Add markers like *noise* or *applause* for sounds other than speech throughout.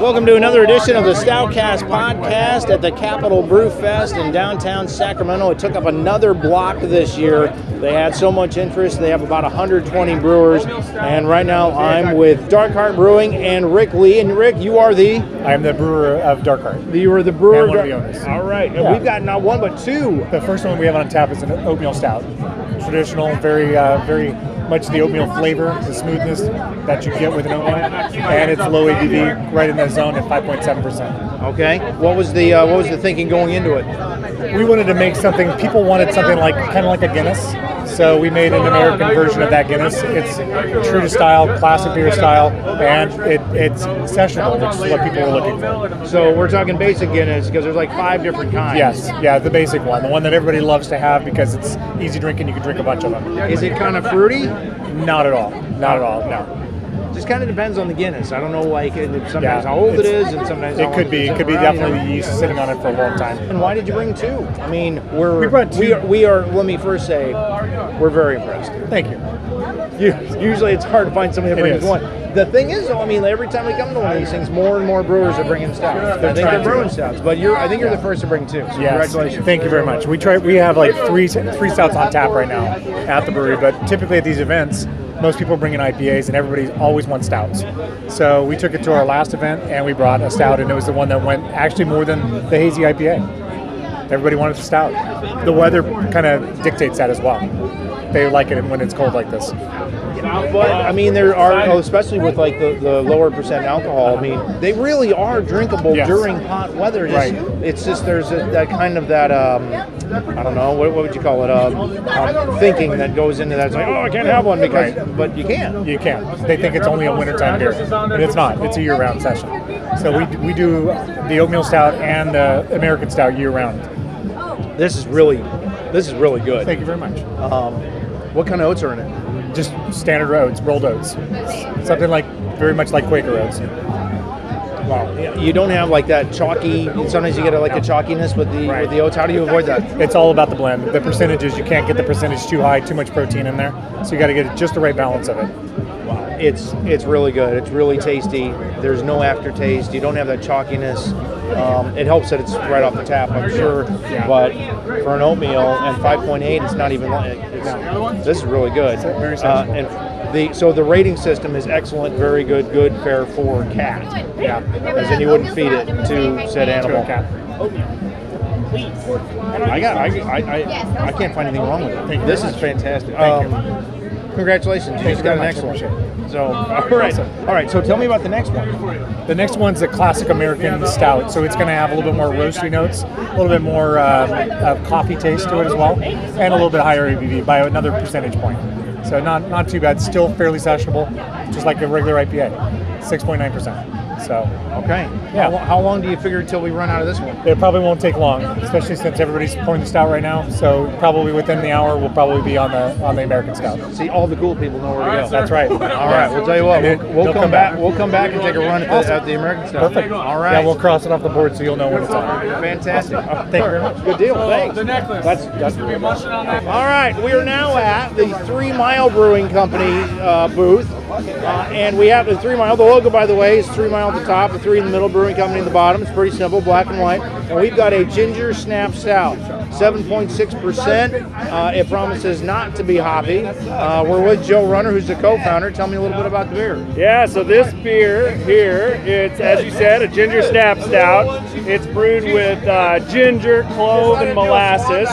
Welcome to another edition of the Stoutcast podcast at the Capital Brew Fest in downtown Sacramento. It took up another block this year. They had so much interest. They have about 120 brewers, and right now I'm with Dark Heart Brewing and Rick Lee. And Rick, you are the I am the brewer of Dark Heart. you are the brewer. And one of the owners. All right, and Yeah. we've got not one but two. The first one we have on tap is an oatmeal stout. Traditional, very, uh, very much of the oatmeal flavor, the smoothness that you get with an oatmeal, and it's low ABV, right in that zone at 5.7%. Okay, what was the uh, what was the thinking going into it? We wanted to make something. People wanted something like kind of like a Guinness, so we made an American version of that Guinness. It's true to style, classic beer style, and it, it's sessionable, which is what people were looking for. So we're talking basic Guinness because there's like five different kinds. Yes, yeah, the basic one, the one that everybody loves to have because it's easy drinking. You can drink a bunch of them. Is it kind of fruity? Not at all. Not at all. No. Just kind of depends on the Guinness. I don't know, like sometimes Yeah, how old it's- and sometimes how It could be. It could be around, you definitely know? the yeast sitting on it for a long time. And why did you bring two? I mean, we're We brought two. We are, we are. Let me first say, we're very impressed. Thank you. You, usually, it's hard to find somebody that brings one. The thing is, though, I mean, every time we come to one of these things, more and more brewers are bringing stouts. I think they're trying to. brewing stouts, but you're. I think you're the first to bring two. So Yes. congratulations. Thank you very much. We try. We have like three three stouts on tap right now at the brewery, but typically at these events, most people bring in IPAs, and everybody always wants stouts. So we took it to our last event, and we brought a stout, and it was the one that went actually more than the hazy IPA. Everybody wanted the stout. The weather kind of dictates that as well. They like it when it's cold like this. But I mean, there are, oh, especially with like the, the lower percent alcohol. I mean, they really are drinkable Yes. during hot weather. It's, Right. it's just there's a, that kind of that um, I don't know what, what would you call it um, um, thinking that goes into that. It's like oh, I can't have one because, Right. but you can. You can. They think it's only a wintertime beer, but it's not. It's a year-round session. So we, we do the oatmeal stout and the American stout year-round. This is really, this is really good. Thank you very much. Um, what kind of oats are in it? Just standard oats, rolled oats, something like very much like Quaker oats. Wow. You don't have like that chalky. Sometimes you get a, like a chalkiness with the Right. with the oats. How do you avoid that? It's all about the blend. The percentages you can't get the percentage too high, too much protein in there. So you got to get just the right balance of it. It's it's really good. It's really tasty. There's no aftertaste. You don't have that chalkiness. Um, it helps that it's right off the tap, I'm sure. But for an oatmeal and 5.8, it's not even. Like, it's, this is really good. Uh, and the so the rating system is excellent, very good, good, fair for cat. Yeah. As in you wouldn't feed it to said To animal. a cat. I got. I, I, I, I can't find anything wrong with it. This is much. fantastic. Thank you. um, Congratulations, you Thank just you got an excellent. appreciate So, all right, all right. So, tell me about the next one. The next one's a classic American stout, so it's going to have a little bit more roasty notes, a little bit more um, of coffee taste to it as well, and a little bit higher ABV by another percentage point. So not not too bad. Still fairly sessionable, just like a regular IPA, six point nine percent. So Okay. Yeah. How, how long do you figure until we run out of this one? it probably won't take long, especially since everybody's pouring the stout right now. So probably within the hour, we'll probably be on the on the American stout. See, all the cool people know where to go. That's right. *laughs* All right. We'll tell you what. We'll, we'll they'll come, come back. back. We'll come back and take a run at the, at the American stuff. Perfect. All right. Yeah, we'll cross it off the board so you'll know when it's on. Fantastic. Thank you very much. Good deal. Thanks. The necklace. That's, That's gonna be mushing on that. All right, we are now at the Three Mile Brewing Company uh, booth, Uh, and we have the Three Mile. The logo, by the way, is Three Mile at the top, the three in the middle, Brewing Company in the bottom. It's pretty simple, black and white. And we've got a ginger snap stout, 7.6 percent. Uh, it promises not to be hoppy. Uh, we're with Joe Runner, who's the co-founder. Tell me a little bit about the beer. Yeah, so this beer here, it's as you said, a ginger snap stout. It's brewed with uh, ginger, clove, and molasses,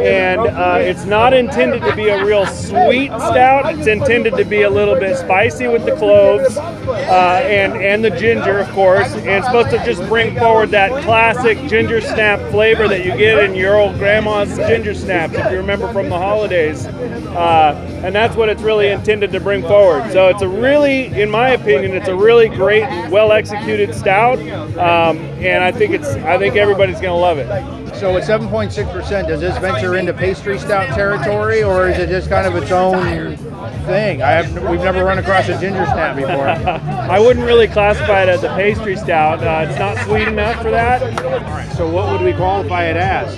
and uh, it's not intended to be a real sweet stout. It's intended to be a little bit spicy with the cloves uh, and and the ginger, of course. And it's supposed to just bring forward that classic ginger snap flavor that you get in your old grandma's ginger snaps, if you remember from the holidays. Uh, and that's what it's really intended to bring forward. So it's a really, in my opinion, it's a really great, well executed stout, um, and I think it's, I think everybody's gonna love it. So at 7.6 percent, does this venture into pastry stout territory, or is it just kind of its own thing? I have we've never run across a ginger snap before. *laughs* I wouldn't really classify it as a pastry stout. Uh, it's not sweet enough for that. So what would we qualify it as?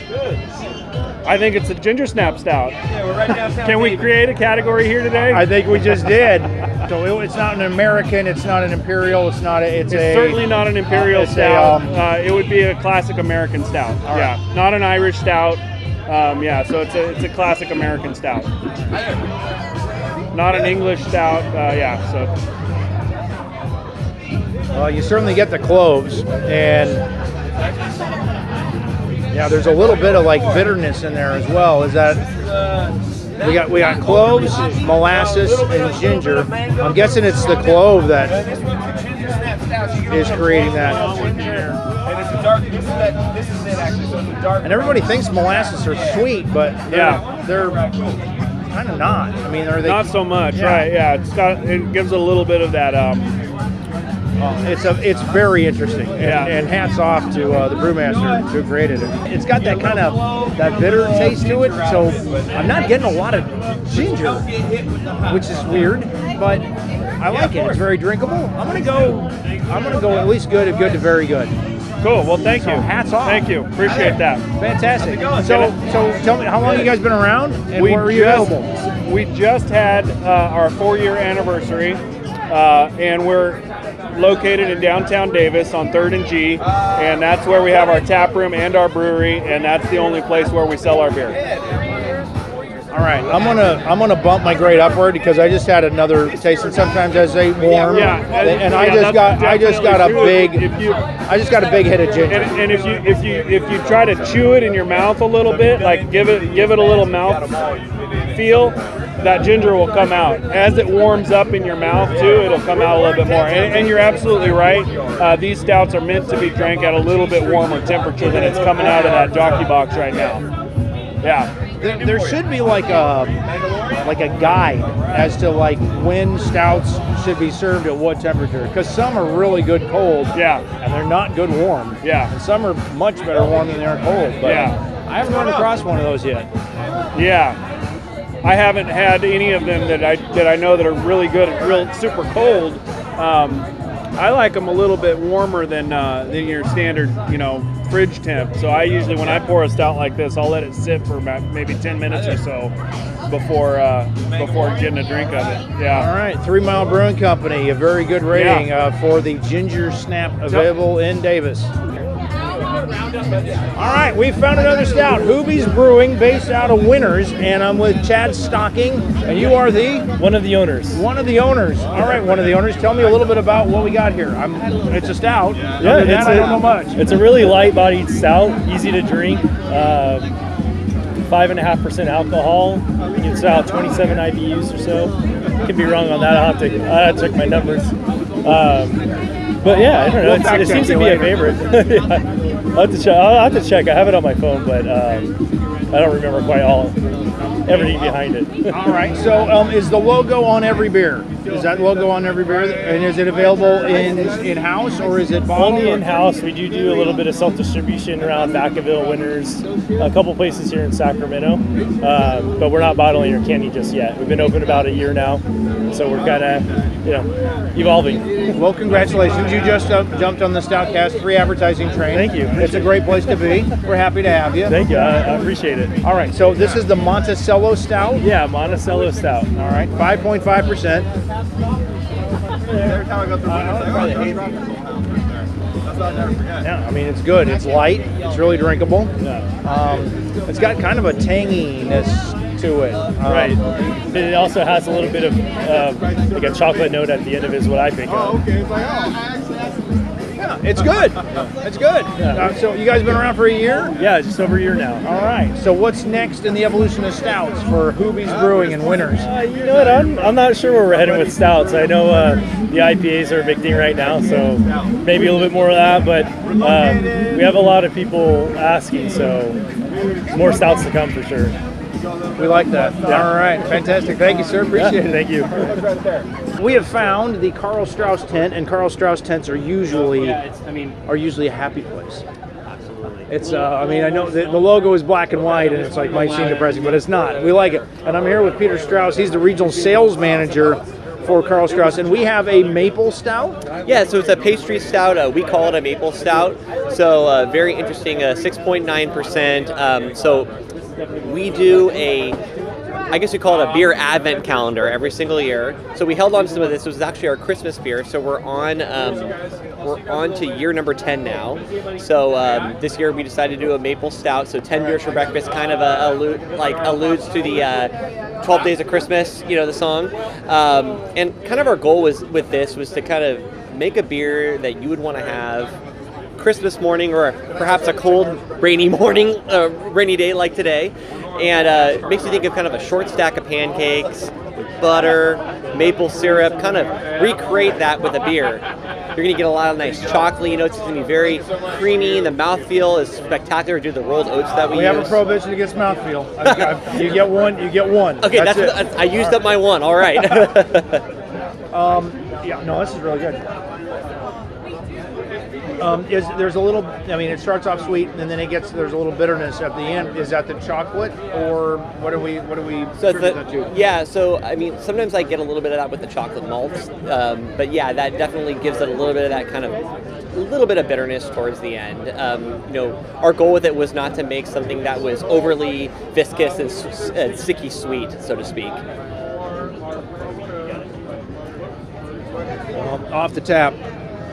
I think it's a ginger snap stout. Can we create a category here today? I think we just did. So it- it's not an American. It's not an imperial. It's not. A, it's, It's a certainly not an imperial it's a, stout. um, uh, it would be a classic American stout. yeah, not an Irish stout. Um, yeah, so it's a it's a classic American stout. Not an English stout. Uh, yeah, so Well, you certainly get the cloves, and yeah, there's a little bit of like bitterness in there as well. Is that we got we got cloves, molasses, and ginger. I'm guessing it's the clove that is creating that. And it's dark. This is that. This is it actually. So it's a dark. And everybody thinks molasses are sweet, but they're, Yeah. they're kind of not. I mean, are they? not so much, Yeah. right? Yeah, it's got it gives a little bit of that. Um, It's a, it's very interesting, and, Yeah. and hats off to uh, the brewmaster who created it. It's got that kind of that bitter taste to it, so I'm not getting a lot of ginger, which is weird, but I like it. It's very drinkable. I'm gonna go. I'm gonna go at least good, and good to very good. cool. Well, thank So you. hats off. Thank you. Appreciate that. Fantastic. So, so tell me, how long you guys been around, and where are you just, available? We just had uh, our four-year anniversary, uh, and we're located in downtown Davis on Third and G, and that's where we have our tap room and our brewery, and that's the only place where we sell our beer. All right, I'm gonna I'm gonna bump my grade upward because I just had another taste, and sometimes as they warm, Yeah, and I yeah, just got I just got a big. If you I just got a big hit of ginger. and, and if you if you if you try to chew it in your mouth a little bit, like give it give it a little mouth feel, that ginger will come out as it warms up in your mouth too. It'll come out a little bit more. And, and you're absolutely right. Uh, these stouts are meant to be drank at a little bit warmer temperature than it's coming out of that jockey box right now. Yeah. There, there should be like a like a guide as to like when stouts should be served at what temperature because some are really good cold, Yeah. and they're not good warm. Yeah. and some are much better warm than they are cold. But Yeah. I haven't run across one of those yet. Yeah. I haven't had any of them that I that I know that are really good, at real super cold. Um, I like them a little bit warmer than uh, than your standard, you know, fridge temp. So I usually, when I pour a stout like this, I'll let it sit for about maybe 10 minutes or so before uh, before getting a drink of it. All Yeah. right, Three Mile Brewing Company, a very good rating Yeah. uh, for the Ginger Snap available in Davis. All right, we found another stout, Hooby's Brewing, based out of Winters, and I'm with Chad Stocking, and you are the One of the owners. one of the owners. All right, one of the owners. Tell me a little bit about what we got here. I'm, it's a stout. Yeah, Other than it's that, I a- don't know much. It's a really light-bodied stout, easy to drink. Uh, Five and a half percent alcohol. It's about 27 IBUs or so. Could be wrong on that. I'll have to, I'll have to check my numbers. Um, but yeah, I don't know. We'll it seems to be a favorite. *laughs* yeah. I'll have to check. I'll have to check. I have it on my phone, but um, I don't remember quite all everything behind it. All right. So, um, is the logo on every beer? Is that logo on every beer? And is it available in in house or is it bottled? Only in house. We do do a little bit of self distribution around Vacaville, Winters, a couple places here in Sacramento, um, but we're not bottling or canning just yet. We've been open about a year now, so we're kind of, you know, evolving. Well, congratulations. You just uh, jumped on the Stoutcast free advertising train. Thank you. It's a great place to be. We're happy to have you. Thank you. I, I appreciate it. All right. So this is the Monticello Stout. Yeah, Monticello Stout. All right. 5.5%. Every time I go through Winters, I probably hate. That's what I'll never forget. Yeah. I mean, it's good. It's light. It's really drinkable. Yeah. Um, it's got kind of a tanginess to it. Um, Right. But it also has a little bit of uh, like a chocolate note at the end of it is what I think Oh, of. okay. It's like, oh, I actually had some. Yeah, it's good. It's good. Uh, so you guys been around for a year? Yeah, just over a year now. All right. So what's next in the evolution of stouts for Hooby's Brewing and Winters? Uh, you know what? I'm, I'm not sure where we're heading with stouts. I know uh, the IPAs are a big thing right now, so maybe a little bit more of that. But um, we have a lot of people asking, so more stouts to come for sure. We like that. All right. Fantastic. Thank you, sir. Appreciate it. Thank you. We have found the Karl Strauss tent, and Karl Strauss tents are usually I mean, are usually a happy place. Absolutely. It's uh, I mean I know the, the logo is black and white and it's like might seem depressing, but it's not. We like it. And I'm here with Peter Strauss. He's the regional sales manager for Karl Strauss, and we have a maple stout. yeah, so it's a pastry stout. Uh, we call it a maple stout. So uh, very interesting, uh, 6.9%. Um, so we do a I guess we call it a beer advent calendar every single year. So we held on to some of this. It was actually our Christmas beer. So we're on um, we're on to year number 10 now. So um, this year we decided to do a maple stout. So 10 beers for breakfast, kind of a, like alludes to the uh, 12 Days of Christmas, you know, the song. Um, and kind of our goal was with this was to kind of make a beer that you would want to have Christmas morning or perhaps a cold, rainy morning, uh, rainy day like today. And uh, it makes you think of kind of a short stack of pancakes, butter, maple syrup, kind of recreate that with a beer. You're going to get a lot of nice chocolate notes. It's going to be very creamy. The mouthfeel is spectacular due to the rolled oats that we, use. We have a prohibition against mouthfeel. *laughs* You get one. You get one. Okay, that's, it. what- I used up my one. All right. *laughs* Yeah, no, this is really good. Um, is there's a little? I mean, it starts off sweet, and then it gets there's a little bitterness at the end. Is that the chocolate, or what are we? What are we? So the, yeah, so I mean, sometimes I get a little bit of that with the chocolate malts, um, but yeah, that definitely gives it a little bit of that kind of, a little bit of bitterness towards the end. Um, you know, our goal with it was not to make something that was overly viscous and, sticky sweet, so to speak. Off the tap.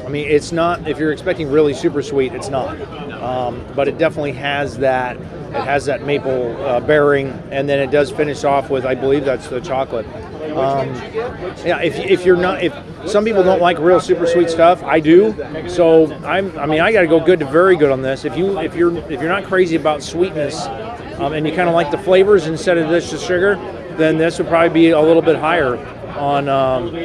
I mean, it's not. If you're expecting really super sweet, it's not. Um, but it definitely has that. It has that maple uh, bearing, and then it does finish off with, I believe that's the chocolate. Um, yeah, if, if you're not, if some people don't like real super sweet stuff, I do. So I'm. I mean, I got to go good to very good on this. If you if you're if you're not crazy about sweetness, um, and you kind of like the flavors instead of just sugar, then this would probably be a little bit higher on um,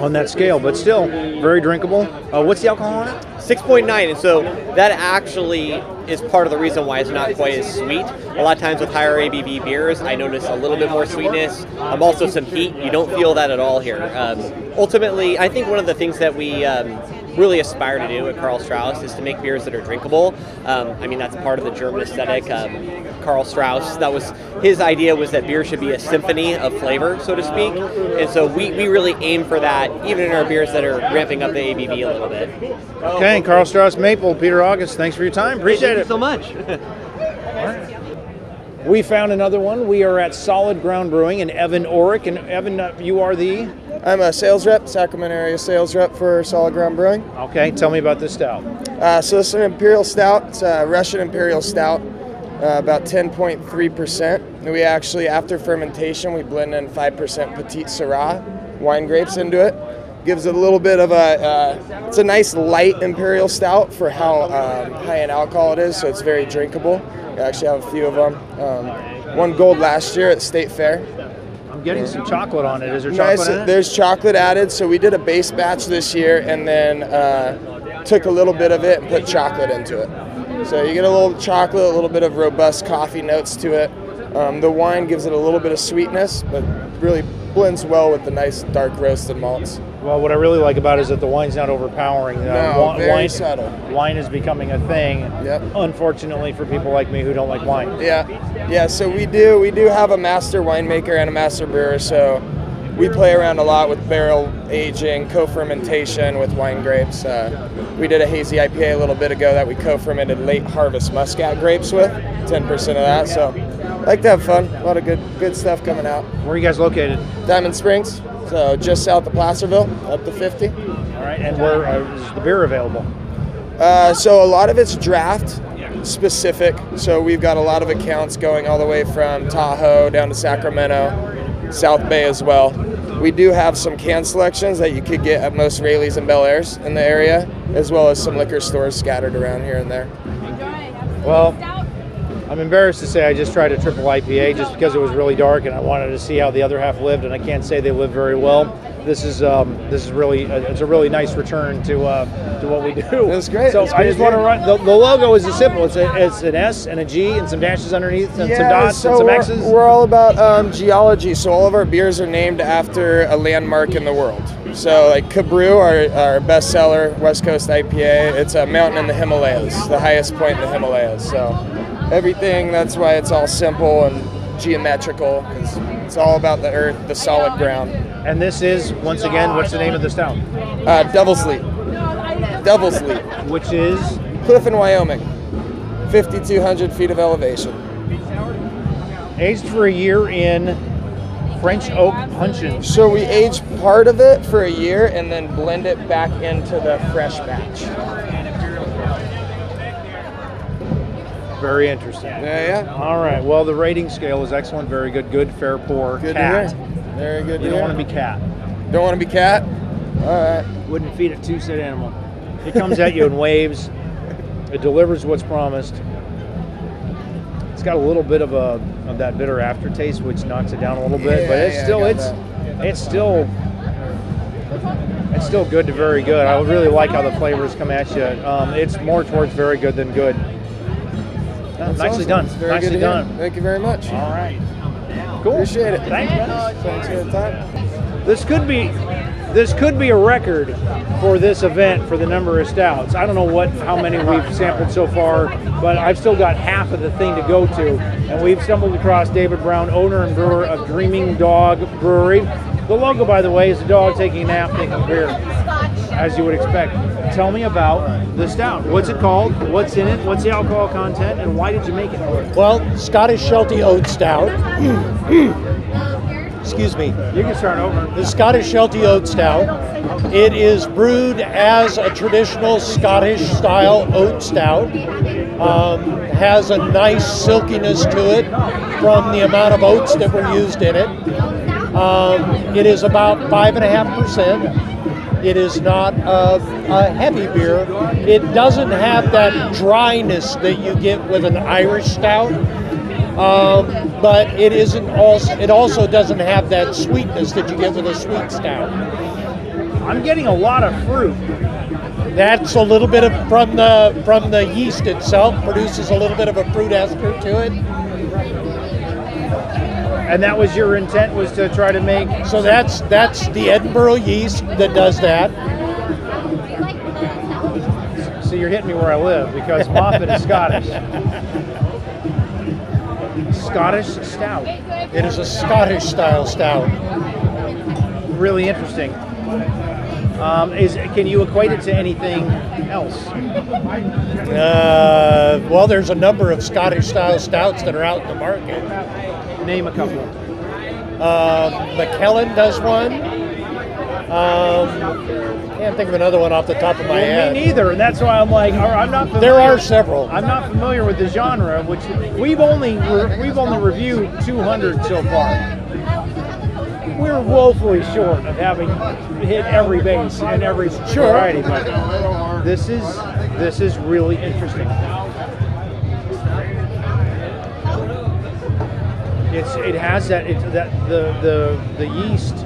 on that scale, but still very drinkable. Uh, what's the alcohol on it? 6.9 and so that actually is part of the reason why it's not quite as sweet a lot of times with higher abv beers i notice a little bit more sweetness um, also some heat you don't feel that at all here um, ultimately i think one of the things that we um, really aspire to do at Karl Strauss is to make beers that are drinkable. Um, I mean, that's part of the German aesthetic. Um, Karl Strauss, that was his idea was that beer should be a symphony of flavor, so to speak. And so we, we really aim for that, even in our beers that are ramping up the ABV a little bit. Okay, Karl Strauss Maple, Peter August. Thanks for your time. Appreciate Thank you it. so much. *laughs* *laughs* We found another one. We are at Solid Ground Brewing in Evan, Oric, and Evan, uh, you are the. I'm a sales rep, Sacramento area sales rep for Solid Ground Brewing. Okay, tell me about this stout. Uh, so this is an Imperial Stout. It's a Russian Imperial Stout, uh, about 10.3%. We actually, after fermentation, we blend in 5% Petite Sirah wine grapes into it. Gives it a little bit of a, uh, it's a nice light Imperial Stout for how um, high in alcohol it is, so it's very drinkable. We actually have a few of them. Um, won gold last year at State Fair. I'm getting some chocolate on it. Is there chocolate Nice. There's chocolate added, so we did a base batch this year, and then uh, took a little bit of it and put chocolate into it. So you get a little chocolate, a little bit of robust coffee notes to it. Um, the wine gives it a little bit of sweetness, but really blends well with the nice dark roasted malts. Well, what I really like about it is that the wine's not overpowering. Uh, No, wi- very wine, subtle. Wine is becoming a thing. Yep. Unfortunately for people like me who don't like wine. Yeah, yeah. So we do we do have a master winemaker and a master brewer. So we play around a lot with barrel aging, co-fermentation with wine grapes. Uh, we did a hazy IPA a little bit ago that we co-fermented late harvest muscat grapes with, 10% of that. So like to have fun. A lot of good good stuff coming out. Where are you guys located? Diamond Springs, so just south of Placerville, up to 50. All right, and where uh, is the beer available? Uh, so a lot of it's draft specific. So we've got a lot of accounts going all the way from Tahoe down to Sacramento, South Bay as well. We do have some can selections that you could get at most Raley's and Bel Airs in the area, as well as some liquor stores scattered around here and there. Well, I'm embarrassed to say I just tried a triple IPA just because it was really dark and I wanted to see how the other half lived, and I can't say they lived very well. This is um, this is really uh, it's a really nice return to uh, to what we do. That's great. So That's I just want to run. The, the logo is as simple. It's a, it's an S and a G and some dashes underneath and some dots so and some we're, X's. we're all about um, geology. So all of our beers are named after a landmark in the world. So like Cabrew, our, our bestseller West Coast IPA, it's a mountain in the Himalayas, the highest point in the Himalayas. So everything, that's why it's all simple and geometrical, it's all about the earth, the solid ground. And this is once again, what's the name of the stout? Uh, Devil's Leap. Devil's Leap. Which is Cliff in Wyoming. 5,200 feet of elevation. aged for a year in French oak puncheon. So we age part of it for a year and then blend it back into the fresh batch. Very interesting. Yeah, yeah. All right. Well, the rating scale is excellent, very good, good, fair, poor, Good cat. Very good You don't want to be cat. Don't want to be cat? All right. Wouldn't feed a two-set animal. It comes at you in waves. It delivers what's promised. It's got a little bit of a of that bitter aftertaste, which knocks it down a little bit, but it's yeah, still it's that. it's still it's still good to very good. I really like how the flavors come at you. Um, it's more towards very good than good. That's nicely awesome. done. Very Nicely good hear. done. Thank you very much. All right. Cool. Appreciate it. Thanks, man. Thanks for the time. This could be this could be a record for this event for the number of stouts. I don't know what how many we've sampled so far, but I've still got half of the thing to go to. And we've stumbled across David Brown, owner and brewer of Dreaming Dog Brewery. The logo, by the way, is a dog taking a nap, taking a beer, as you would expect. Tell me about the stout. What's it called? What's in it? What's the alcohol content? And why did you make it? Well, Scottish Sheltie Oat Stout. *coughs* Excuse me. You can start over. The Scottish Sheltie Oat Stout. It is brewed as a traditional Scottish style oat stout. Um, has a nice silkiness to it from the amount of oats that were used in it. Um, it is about five and a half percent. It is not a, a heavy beer. It doesn't have that dryness that you get with an Irish stout. Um, but it isn't also it also doesn't have that sweetness that you get with a sweet stout. I'm getting a lot of fruit. That's a little bit of from the from the yeast itself produces a little bit of a fruit ester to it. And that was your intent was to try to make So that's that's the Edinburgh yeast that does that. So you're hitting me where I live because Moffat is Scottish. Scottish stout. It is a Scottish style stout. Really interesting. Um, is can you equate it to anything else? Uh, well, there's a number of Scottish style stouts that are out in the market. Name a couple. Um, McKellen does one. Um, can't think of another one off the top of my Well, head. me neither, and that's why I'm like, I'm not. Familiar, There are several. I'm not familiar with the genre, which we've only we've only reviewed 200 so far. We're woefully short of having hit every base and every sure. variety, but this is this is really interesting. It's it has that it's that the the the yeast,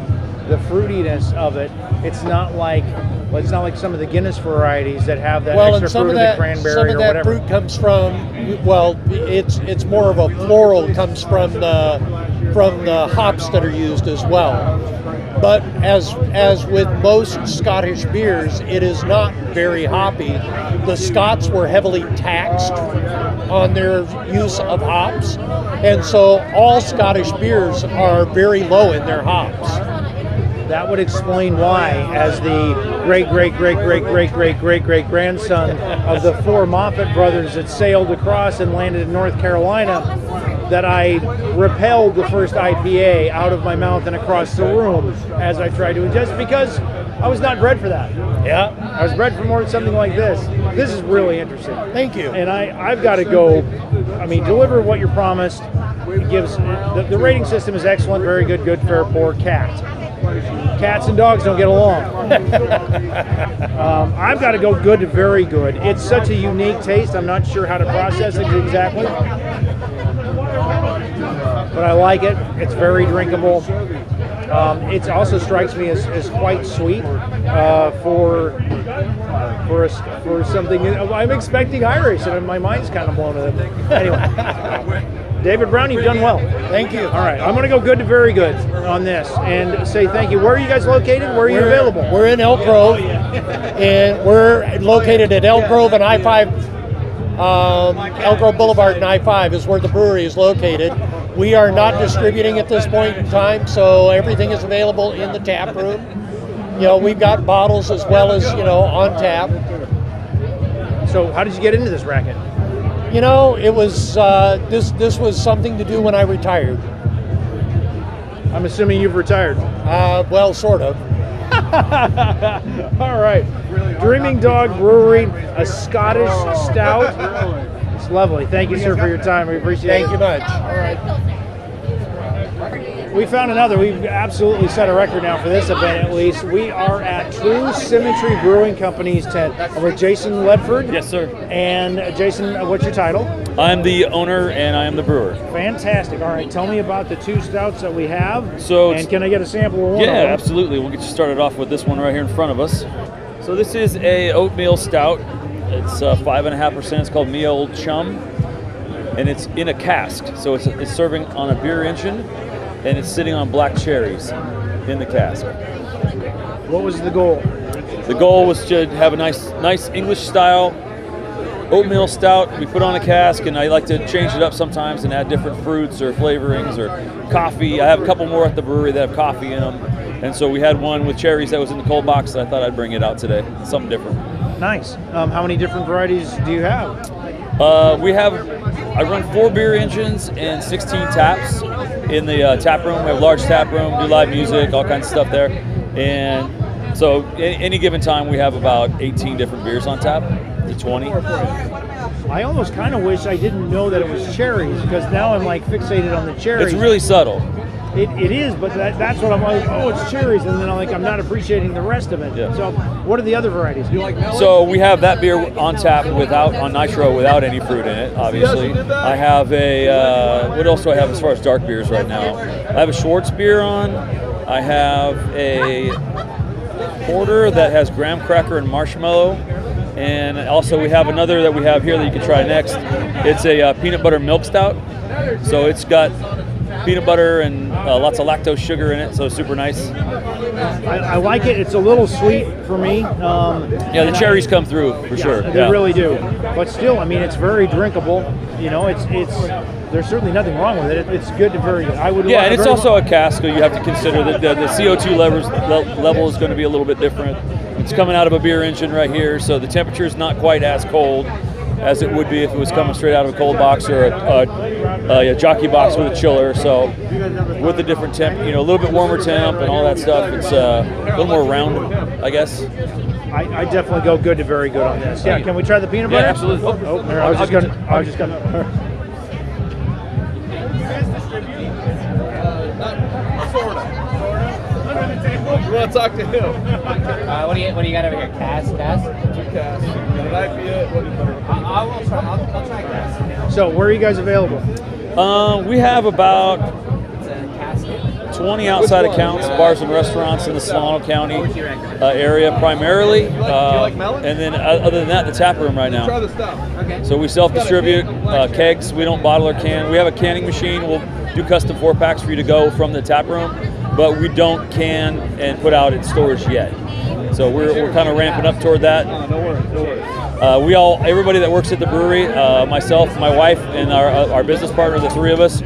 the fruitiness of it. It's not like well, it's not like some of the Guinness varieties that have that well, extra and some fruit of of, that the cranberry some of or that whatever. fruit comes from well, it's it's more of a floral comes from the from the hops that are used as well. But as as with most Scottish beers, it is not very hoppy. The Scots were heavily taxed on their use of hops, and so all Scottish beers are very low in their hops. That would explain why, as the great, great, great, great, great, great, great, great grandson of the four Moffat brothers that sailed across and landed in North Carolina, that I repelled the first IPA out of my mouth and across the room as I tried to ingest because I was not bred for that. Yeah. I was bred for more something like this. This is really interesting. Thank you. And I, I've got to go. I mean, deliver what you're promised. It gives the, the rating system is excellent, very good, good, fair, poor, cat. Cats and dogs don't get along. *laughs* um, I've got to go good to very good. It's such a unique taste. I'm not sure how to process it exactly, but I like it. It's very drinkable. Um, it also strikes me as, as quite sweet uh, for for a, for something. I'm expecting Irish, and my mind's kind of blown with it. Anyway, David Brown, you've done well. Thank you. All right, I'm going to go good to very good on this and say thank you. Where are you guys located? Where are you We're- available? We're in Elk Grove, and we're located at Elk Grove and I five. Um, Elk Grove Boulevard and I five is where the brewery is located. We are not distributing at this point in time, so everything is available in the tap room. You know, we've got bottles as well as you know on tap. So, how did you get into this racket? You know, it was uh, this this was something to do when I retired. I'm assuming you've retired. Uh, well, sort of. *laughs* All right. Dreaming Dog Brewery, a Scottish stout. It's lovely. Thank you, sir, for your time. We appreciate it. Thank you much. All right. We found another. We've absolutely set a record now for this event, at least. We are at True Symmetry Brewing Company's tent I'm with Jason Ledford. Yes, sir. And Jason, uh, what's your title? I'm the owner and I am the brewer. Fantastic. All right, tell me about the two stouts that we have. So and can I get a sample of one? Yeah, of them? absolutely. We'll get you started off with this one right here in front of us. So this is a oatmeal stout. It's uh, five and a half percent. It's called Me Old Chum, and it's in a cask. So it's, it's serving on a beer engine, and it's sitting on black cherries in the cask. What was the goal? The goal was to have a nice, nice English style oatmeal stout. We put on a cask, and I like to change it up sometimes and add different fruits or flavorings or coffee. I have a couple more at the brewery that have coffee in them, and so we had one with cherries that was in the cold box. And I thought I'd bring it out today, something different. Nice. Um, how many different varieties do you have? Uh, we have, I run four beer engines and 16 taps in the uh, tap room. We have a large tap room, do live music, all kinds of stuff there. And so, a- any given time, we have about 18 different beers on tap to 20. I almost kind of wish I didn't know that it was cherries because now I'm like fixated on the cherries. It's really subtle. It, it is, but that, that's what I'm like. Oh, it's cherries, and then I'm like, I'm not appreciating the rest of it. Yeah. So, what are the other varieties? Do you like So we have that beer on tap without on nitro without any fruit in it. Obviously, I have a uh, what else do I have as far as dark beers right now? I have a Schwarzbier on. I have a porter that has graham cracker and marshmallow, and also we have another that we have here that you can try next. It's a uh, peanut butter milk stout. So it's got peanut butter and uh, lots of lactose sugar in it, so super nice. I, I like it. It's a little sweet for me. Um, Yeah, the cherries come through for sure. They yeah. really do. But still, I mean, it's very drinkable. You know, it's it's. There's certainly nothing wrong with it. it it's good to very good. I would. Yeah, and it's also a cask, you have to consider that the, the CO2 levels, le- level is going to be a little bit different. It's coming out of a beer engine right here, so the temperature is not quite as cold as it would be if it was coming straight out of a cold box or a, a, a jockey box with a chiller. So with the different temp, you know, a little bit warmer temp and all that stuff, it's uh, a little more round, I guess. I, I definitely go good to very good on this. Yeah, can we try the peanut Yeah, butter? absolutely. Oh, there, I was I'll just gonna. I was just gonna. You want to talk to him? Uh, what do you what do you got over here? Cass, Cass. Two casts. An IPA. What do you put I, I will try. I'll, I'll try Cass. So, where are you guys available? Uh, we have about It's a casket. 20 outside accounts, bars and restaurants in the Solano County uh, area primarily. Uh, and then, uh, other than that, the tap room right Try now. the stout. Okay. So we self-distribute uh, kegs. We don't bottle or can. We have a canning machine. We'll do custom four packs for you to go from the tap room, but we don't can and put out in stores yet. So we're, we're kind of ramping up toward that. No worries. No worries. Uh, we all, everybody that works at the brewery, uh, myself, my wife, and our, uh, our business partner, the three of us,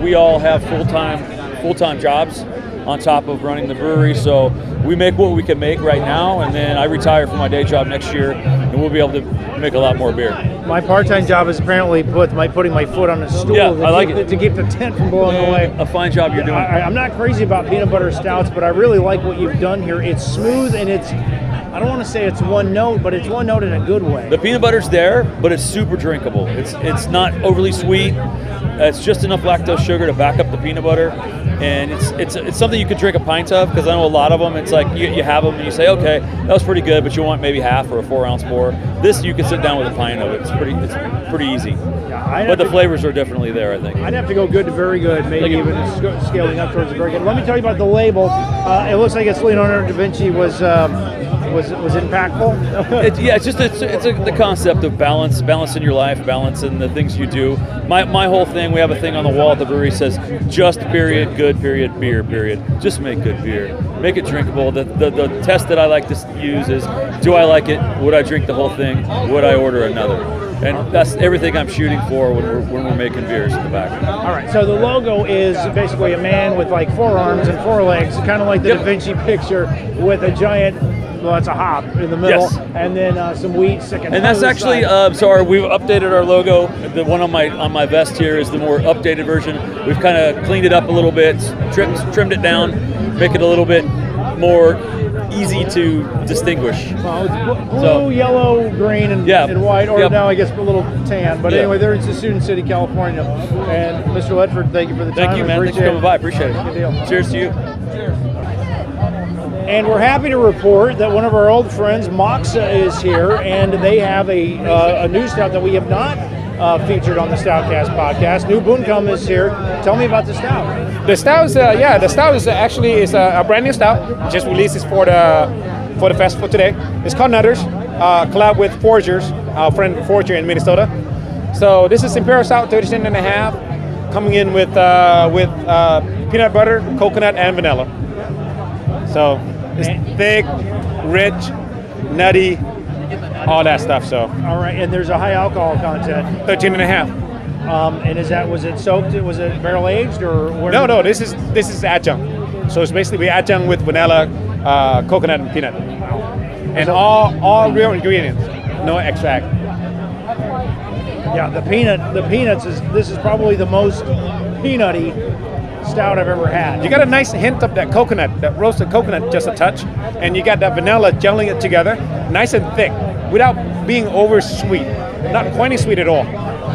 we all have full-time full-time jobs on top of running the brewery. So we make what we can make right now, and then I retire from my day job next year, and we'll be able to make a lot more beer. My part-time job is apparently put my putting my foot on a stool Yeah, to, I like keep, it. to keep the tent from blowing away. A fine job you're doing. I, I'm not crazy about peanut butter stouts, but I really like what you've done here. It's smooth and it's. I don't want to say it's one note, but it's one note in a good way. The peanut butter's there, but it's super drinkable. It's it's not overly sweet. It's just enough lactose sugar to back up the peanut butter, and it's it's it's something you could drink a pint of because I know a lot of them. It's like you, you have them and you say, okay, that was pretty good, but you want maybe half or a four ounce pour. This you can sit down with a pint of it. It's pretty it's pretty easy. I'd But the to- flavors are definitely there. I think. I'd have to go good to very good, maybe you. even sc- scaling up towards the very good. Let me tell you about the label. Uh, it looks like it's Leonardo da Vinci was um, was was impactful. It, yeah, it's just it's, it's a, the concept of balance, balance in your life, balance in the things you do. My, my whole thing, we have a thing on the wall at the brewery says just period, good period, beer period. Just make good beer, make it drinkable. The, the the test that I like to use is, do I like it? Would I drink the whole thing? Would I order another? And that's everything I'm shooting for when we're when we're making beers in the back. All right, so the logo is basically a man with like four arms and four legs, kind of like the Yep. Da Vinci picture, with a giant well, that's a hop in the middle, Yes. and then uh, some wheat sticking. And that's actually uh, so. Our, we've updated our logo. The one on my on my vest here is the more updated version. We've kind of cleaned it up a little bit, trimmed trimmed it down, make it a little bit more easy to distinguish. Well, it's blue, So- yellow, green, and, Yeah. and white, or Yep. now I guess a little tan. But Yeah. anyway, they're in Suisun City, California. And Mr. Ledford, thank you for the time. Thank you, man. Thanks for coming by. Appreciate it. Cheers to you. And we're happy to report that one of our old friends, Moksa, is here, and they have a, uh, a new stout that we have not uh, featured on the Stoutcast podcast. New Buncombe is here. Tell me about the stout. The stout is, uh, yeah, the stout is actually is a, a brand new stout. Just released for the for the festival today. It's called Nutters. Uh, collab with Forgers, our friend Forger in Minnesota. So this is Imperial Stout, 37 and a half, coming in with uh, with uh, peanut butter, coconut, and vanilla. So it's thick, rich, nutty, all that stuff. So All right, and there's a high alcohol content. 13 and a half. Um, and is that was it soaked? Was it barrel aged or where No, no, this is this is adjunct. So it's basically we adjunct with vanilla, uh, coconut, and peanut, and all all real ingredients, no extract. Yeah, the peanut. The peanuts is this is probably the most peanutty stout I've ever had. You got a nice hint of that coconut, that roasted coconut, just a touch, and you got that vanilla gelling it together, nice and thick, without being over sweet, not quite sweet at all.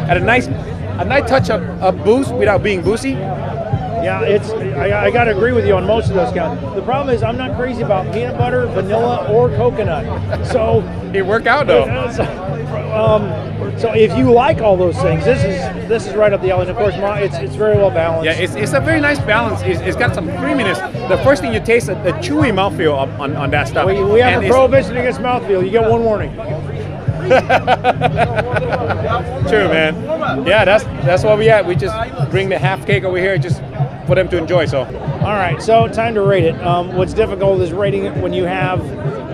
At a nice, a nice touch of, of boost without being boozy. Yeah, it's. I, I got to agree with you on most of those counts. The problem is I'm not crazy about peanut butter, vanilla, or coconut. So it worked out though. Um, so if you like all those things, this is this is right up the alley. And of course, it's it's very well balanced. Yeah, it's, it's a very nice balance. It's, it's got some creaminess. The first thing you taste, a, a chewy mouthfeel on, on, that stuff. We, we have And a prohibition against mouthfeel. You get one warning. *laughs* True, man. Yeah, that's that's what we at. We just bring the half cake over here just for them to enjoy. So, All right, so time to rate it. Um, what's difficult is rating it when you have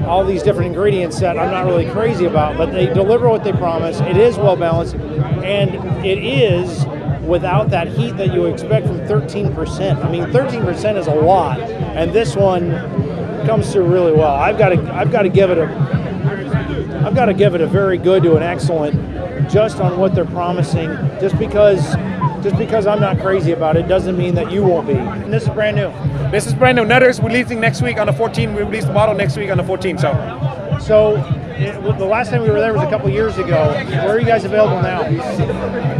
all these different ingredients that I'm not really crazy about, but they deliver what they promise. It is well balanced, and it is without that heat that you expect from 13%. I mean, 13% is a lot, and this one comes through really well. I've got to, I've got to give it a, I've got to give it a very good to an excellent, just on what they're promising. Just because, just because I'm not crazy about it doesn't mean that you won't be. And this is brand new. This is brand new. Nutters releasing next week on the 14th. We release the bottle next week on the 14th. So, So, it, the last time we were there was a couple years ago. Where are you guys available now?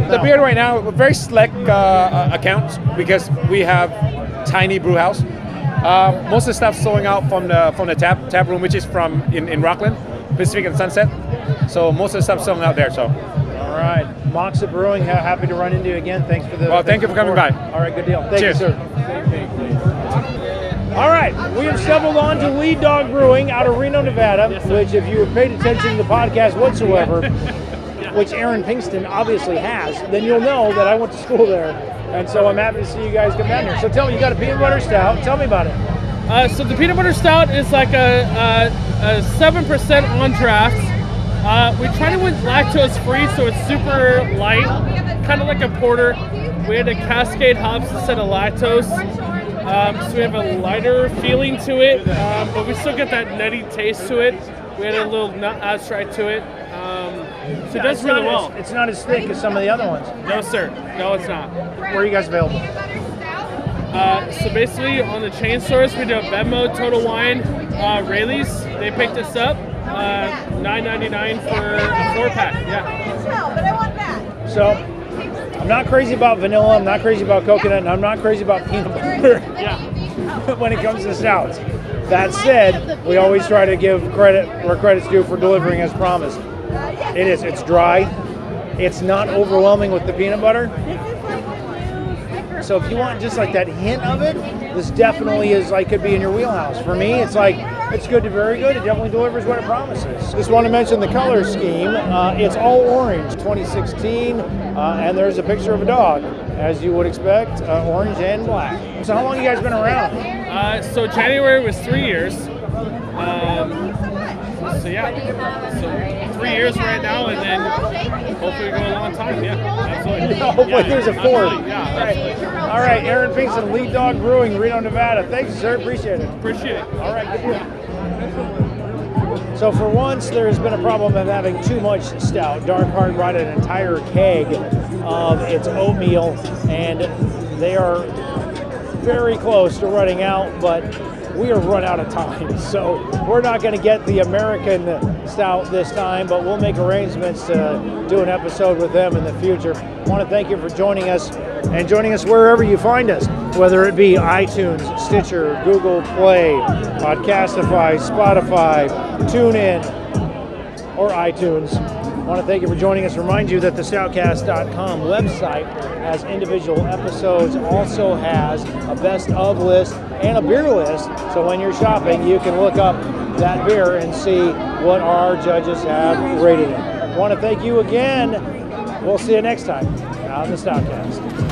the beer right now, we're very select uh, uh, accounts because we have tiny brew house. Uh, most of the stuff's selling out from the from the tap tap room, which is from in, in Rocklin, Pacific and Sunset. So most of the stuff's selling out there. So. All right, Moksa Brewing. Happy to run into you again. Thanks for the. Well, thank you for coming by. All right, good deal. Thank Cheers. you, sir. All right, we have stumbled on to Lead Dog Brewing out of Reno, Nevada, which, if you have paid attention to the podcast whatsoever, *laughs* which Aaron Pinkston obviously has, then you'll know that I went to school there. And so I'm happy to see you guys come down here. So tell me, you got a peanut butter stout. Tell me about it. Uh, so the peanut butter stout is like a, a, a 7% on draft. Uh, we tried it with lactose free, so it's super light, kind of like a porter. We had a Cascade hops instead of lactose, um, so we have a lighter feeling to it, um, but we still get that nutty taste to it. We had a little nut abstract to it, um, so it does it's really not well. as- it's not as thick as some of the other ones. No, sir. No, it's not. Where are you guys available? Uh, so basically, on the chain stores, we do a BevMo, Total Wine, uh, Raley's. They picked us up. Uh, $9.99 for a four pack. Yeah. So, I'm not crazy about vanilla. I'm not crazy about coconut, and I'm not crazy about peanut butter. yeah. *laughs* when it comes to stouts. That said, we always try to give credit where credit's due for delivering as promised. It is. It's dry. It's not overwhelming with the peanut butter. So if you want just like that hint of it, this definitely is like could be in your wheelhouse. For me, it's like it's good to very good. It definitely delivers what it promises. Just want to mention the color scheme. Uh, it's all orange, 2016, uh, and there's a picture of a dog, as you would expect, uh, orange and black. So how long you guys been around? Uh, so January was three years. Um, so yeah, so three years right now, and then hopefully go a long time. Yeah, absolutely. *laughs* Hopefully Yeah, there's a fourth. Yeah, All right. All right, Aaron Pinkston, Lead Dog Brewing, Reno, Nevada. Thanks, sir. Appreciate it. Appreciate it. All right. So for once, there's been a problem of having too much stout. Dark Heart brought an entire keg of its oatmeal, and they are very close to running out, but we are run out of time. *laughs* So we're not going to get the American stout this time, but we'll make arrangements to do an episode with them in the future. I want to thank you for joining us and joining us wherever you find us, whether it be iTunes, Stitcher, Google Play, Podcastify, Spotify, TuneIn, or iTunes. Want to thank you for joining us. Remind you that the Stoutcast.com website has individual episodes, also has a best of list and a beer list. So when you're shopping, you can look up that beer and see what our judges have rated it. Want to thank you again. We'll see you next time on the Stoutcast.